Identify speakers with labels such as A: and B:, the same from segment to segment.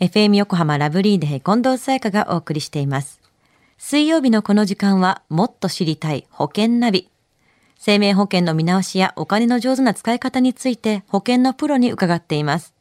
A: FM 横浜ラブリーデー近藤沙耶香がお送りしています。水曜日のこの時間はもっと知りたい保険ナビ。生命保険の見直しやお金の上手な使い方について保険のプロに伺っています。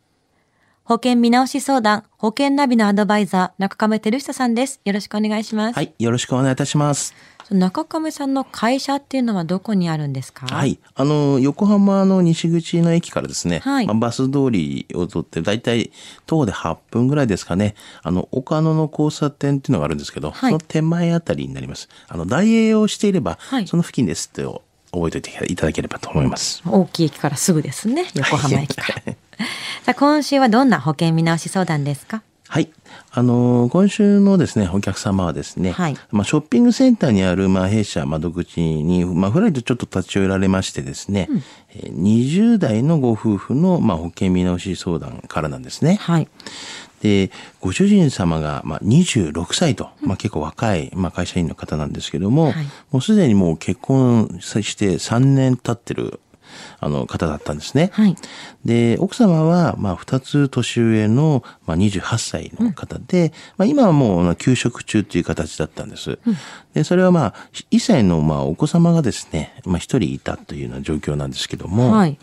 A: 保険見直し相談、保険ナビのアドバイザー、中亀照久さんです。よろしくお願いします。
B: はい、よろしくお願いいたします。
A: 中亀さんの会社っていうのはどこにあるんですか？
B: はい、あの横浜の西口の駅からですね、
A: はい
B: まあ、バス通りを取ってだいたい徒歩で8分ぐらいですかね。あの岡野の交差点っていうのがあるんですけど、
A: はい
B: その手前あたりになります。あの大英をしていれば、
A: はい
B: その付近ですって覚えておいていただければと思います。
A: 大きい駅からすぐですね。横浜駅から。さあ、今週はどんな保険見直し相談ですか？
B: はい。あの今週のですね、お客様はですね、
A: はい
B: まあ、ショッピングセンターにある、まあ、弊社窓口に、まあ、ふらりとちょっと立ち寄られましてですね、えー20代のご夫婦の、まあ、保険見直し相談からなんですね。
A: はい。
B: で、ご主人様が、まあ、26歳と、まあ、結構若い、まあ、会社員の方なんですけども、
A: はい
B: もうすでにもう結婚して3年経ってる、あの、方だったんですね。
A: はい。
B: で、奥様は、まあ、2つ年上の、まあ、28歳の方で、まあ、今はもう、休職中という形だったんです。で、それはまあ、1歳の、まあ、お子様がですね、まあ、1人いたというような状況なんですけども、
A: はい。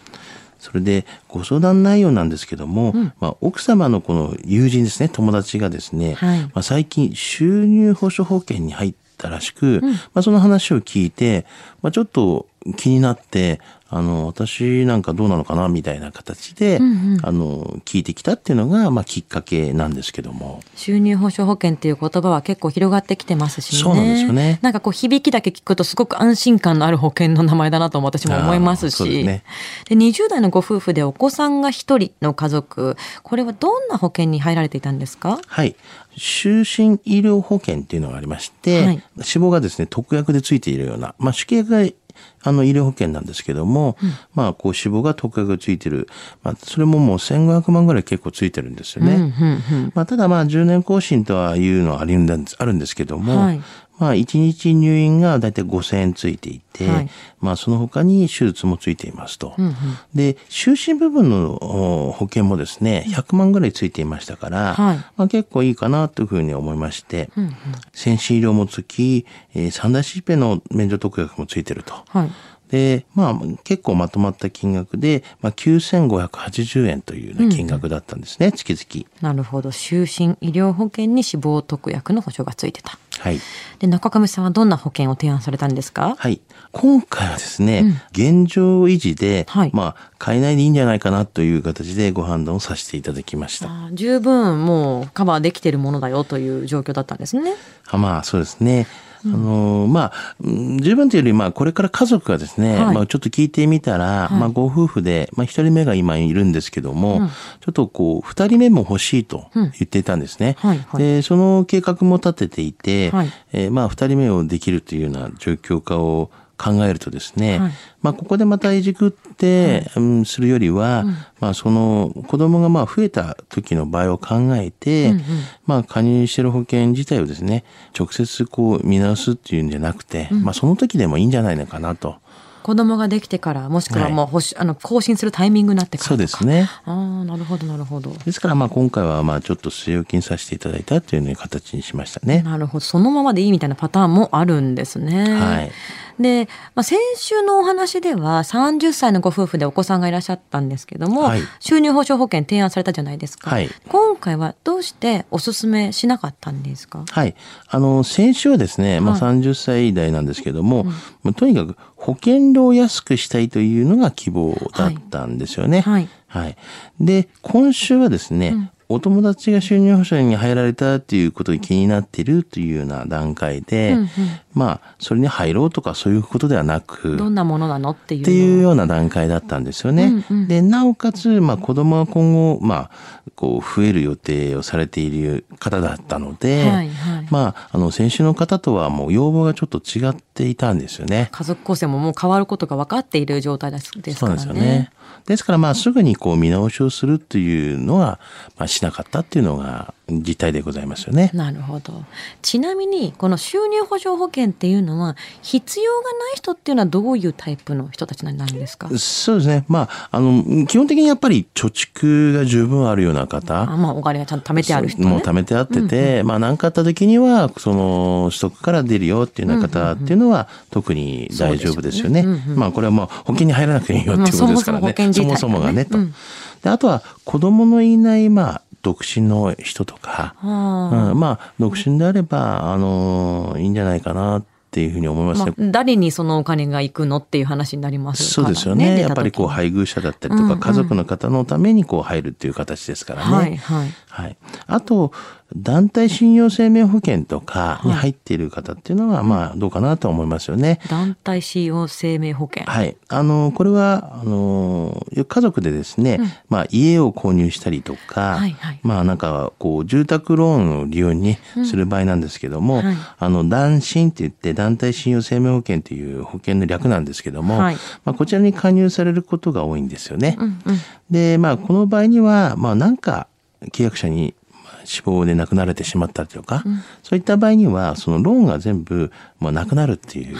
B: それで、ご相談内容なんですけども、まあ、奥様のこの友人ですね、友達がですね、
A: はい。
B: まあ、最近収入保障保険に入ったらしく、まあ、その話を聞いて、まあ、ちょっと気になって、あの、私なんかどうなのかな、みたいな形で、あの、聞いてきたっていうのが、まあ、きっかけなんですけども。
A: 収入保障保険っていう言葉は結構広がってきてますしね。
B: そうなんですよね
A: なんかこう響きだけ聞くとすごく安心感のある保険の名前だなと私も思います
B: あーそうで。ね
A: で20代のご夫婦でお子さんが一人の家族、これはどんな保険に入られていたんですか？
B: はい。就寝医療保険っていうのがありまして、
A: はい
B: 死亡がですね、特約でついているような、まあ、主契があの医療保険なんですけども、まあ、こう死亡が特約がついてる。まあ、それももう1500万ぐらい結構ついてるんですよね。
A: うんうんうん
B: まあ、ただまあ、10年更新とはいうのはあるんですあるんですけども、
A: はい
B: まあ、1日入院がだいたい5000円ついていて、
A: はい
B: まあ、その他に手術もついていますと。
A: うんうん
B: で、就寝部分のお保険もですね、100万ぐらいついていましたから、
A: はい
B: まあ、結構いいかなというふうに思いまして、先進医療もつき、えー三大疾病の免除特約もついてると。
A: はい。
B: で、まあ、結構まとまった金額で、まあ、9580円というような金額だったんですね、月々。
A: なるほど。就寝医療保険に死亡特約の保証がついてた。
B: はい。
A: で、中上さんはどんな保険を提案されたんですか？
B: はい。今回はですね、現状維持で、
A: はい
B: まあ、変えないでいいんじゃないかなという形でご判断をさせていただきました。
A: 十分もうカバーできてるものだよという状況だったんですね。
B: あまあそうですね。あのまあ、うん十分というより、まあ、これから家族がですね、
A: はい。
B: まあ、ちょっと聞いてみたら、
A: はい。
B: まあ、ご夫婦で、まあ、一人目が今いるんですけども、ちょっとこう、二人目も欲しいと言っていたんですね。
A: はいはい。
B: で、その計画も立てていて、
A: はい。
B: えーまあ、二人目をできるというような状況化を考えるとですね、
A: はい
B: まあ、ここでまたいじくって、うん、するよりは、まあ、その子供がまあ増えた時の場合を考えて、まあ、加入している保険自体をですね、直接こう見直すっていうんじゃなくて、まあ、その時でもいいんじゃないのかなと。
A: 子供ができてからもしくはもう保守、あの更新するタイミングになってから
B: そうですね。
A: ああなるほどなるほど。
B: ですから、まあ、今回はまあ、ちょっと据え置きにさせていただいたという形にしましたね。
A: なるほどそのままでいいみたいなパターンもあるんですね。
B: はい。
A: で、まあ、先週のお話では30歳のご夫婦でお子さんがいらっしゃったんですけども、
B: はい。
A: 収入保障保険提案されたじゃないですか、
B: はい。
A: 今回はどうしてお勧めしなかったんですか？
B: はい。あの、先週はですね、まあ
A: はい。
B: 30歳代なんですけども、まあとにかく保険料を安くしたいというのが希望だったんですよね。
A: はい。
B: はい。で、今週はですね、お友達が収入保障に入られたっていうことで気になっているというような段階で、
A: うんうん
B: まあ、それに入ろうとかそういうことではなく、
A: どんなものなのっていうの
B: っていうような段階だったんですよね。
A: うんうん
B: で、なおかつ、まあ子供は今後、まあ、こう、増える予定をされている方だったので、
A: はいはい
B: まあ、あの、先週の方とはもう要望がちょっと違っていたんですよね。
A: 家族構成ももう変わることが分かっている状態ですからね。
B: なんですよね。ですからまあすぐにこう見直しをするっていうのは、まあしなかったっていうのが実態でございますよね。
A: なるほど。ちなみに、この収入保障保険っていうのは、必要がない人っていうのはどういうタイプの人たちになるんですか？
B: そうですね。まあ、あの、基本的にやっぱり貯蓄が十分あるような方。
A: あまあ、お金がちゃんと貯めてある人、ね、
B: もう貯めてあってて、うんうん、まあ、何かあった時には、その、取得から出るよっていうような方っていうのは、特に大丈夫ですよね。ねうんうん、まあ、これはもう保険に入らなくていいよっていうことですからね。そもそもがね、と。であとは、子供のいない、まあ、独身の人とか、うん、まあ独身であればあのいいんじゃないかなっていうふうに思いますね、
A: まあ、誰にそのお金が行くのっていう話になります、
B: ね、そうですよね。やっぱりこう配偶者だったりとか、家族の方のためにこう入るっていう形ですからね。はいはいはい、あと団体信用生命保険とかに入っている方っていうのは、まあ、どうかなと思いますよね。
A: 団体信用生命保険。
B: はい。あの、これは、あの、家族でですね、うん、まあ、家を購入したりとか、はいはい、まあ、なんか、こう、住宅ローンを利用にする場合なんですけども、うんはい、あの、団信って言って、団体信用生命保険っていう保険の略なんですけども、はい、まあ、こちらに加入されることが多いんですよね。うんうん、で、まあ、この場合には、まあ、なんか、契約者に死亡で亡くなられてしまったりとか、うん、そういった場合にはそのローンが全部まあなくなるっていう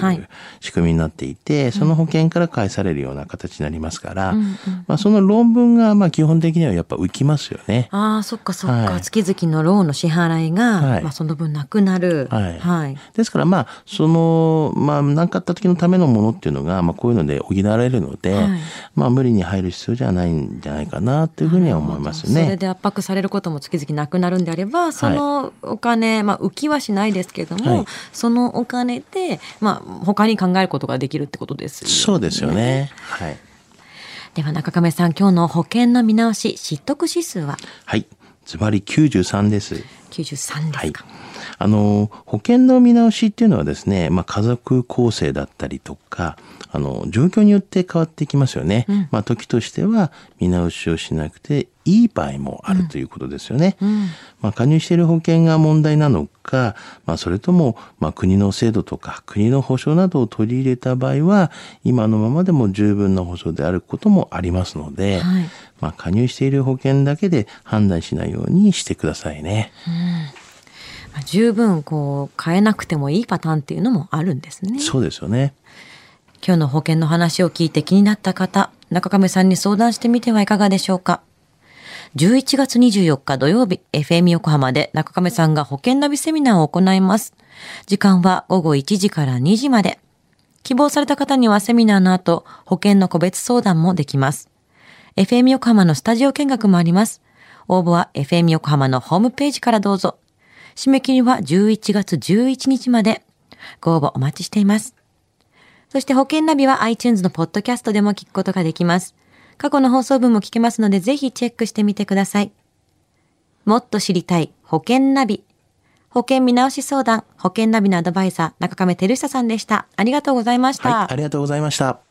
B: 仕組みになっていて、はい、その保険から返されるような形になりますから、うんうん、まあ、その論文がまあ基本的にはやっぱ浮きますよね。
A: ああそっかそっか、はい、月々のローンの支払いが、はい、まあ、その分なくなる。
B: はい、はい、ですからまあそのまあ何かあった時のためのものっていうのが、まあ、こういうので補われるので、まあ無理に入る必要じゃないんじゃないかなというふうには思いますね。
A: それで圧迫されることも月々なくなるんであればそのお金、はい、まあ浮きはしないですけども、はい、そのお金で、まあ、他に考えることができるってことですよね。
B: そうですよね。はい。
A: では中亀さん今日の保険の見直し失得指数は？
B: はいズバリ93です。
A: 93ですか。はい
B: あの保険の見直しっていうのはですね、まあ、家族構成だったりとかあの状況によって変わってきますよね。うん、まあ、時としては見直しをしなくていい場合もあるということですよね。うん、まあ、加入している保険が問題なのか、まあ、それとも、まあ、国の制度とか国の保障などを取り入れた場合は今のままでも十分な保障であることもありますので、はい、まあ、加入している保険だけで判断しないようにしてくださいね。
A: うん、十分こう変えなくてもいいパターンっていうのもあるんですね。
B: そうですよね。
A: 今日の保険の話を聞いて気になった方、中亀さんに相談してみてはいかがでしょうか。11月24日土曜日、FM 横浜で中亀さんが保険ナビセミナーを行います。時間は午後1時から2時まで。希望された方にはセミナーの後、保険の個別相談もできます。FM 横浜のスタジオ見学もあります。応募は FM 横浜のホームページからどうぞ。締め切りは11月11日まで。ご応募お待ちしています。そして保険ナビは iTunes のポッドキャストでも聞くことができます。過去の放送分も聞けますのでぜひチェックしてみてください。もっと知りたい保険ナビ。保険見直し相談、保険ナビのアドバイザー、中亀照久さんでした。ありがとうございました。
B: はい、ありがとうございました。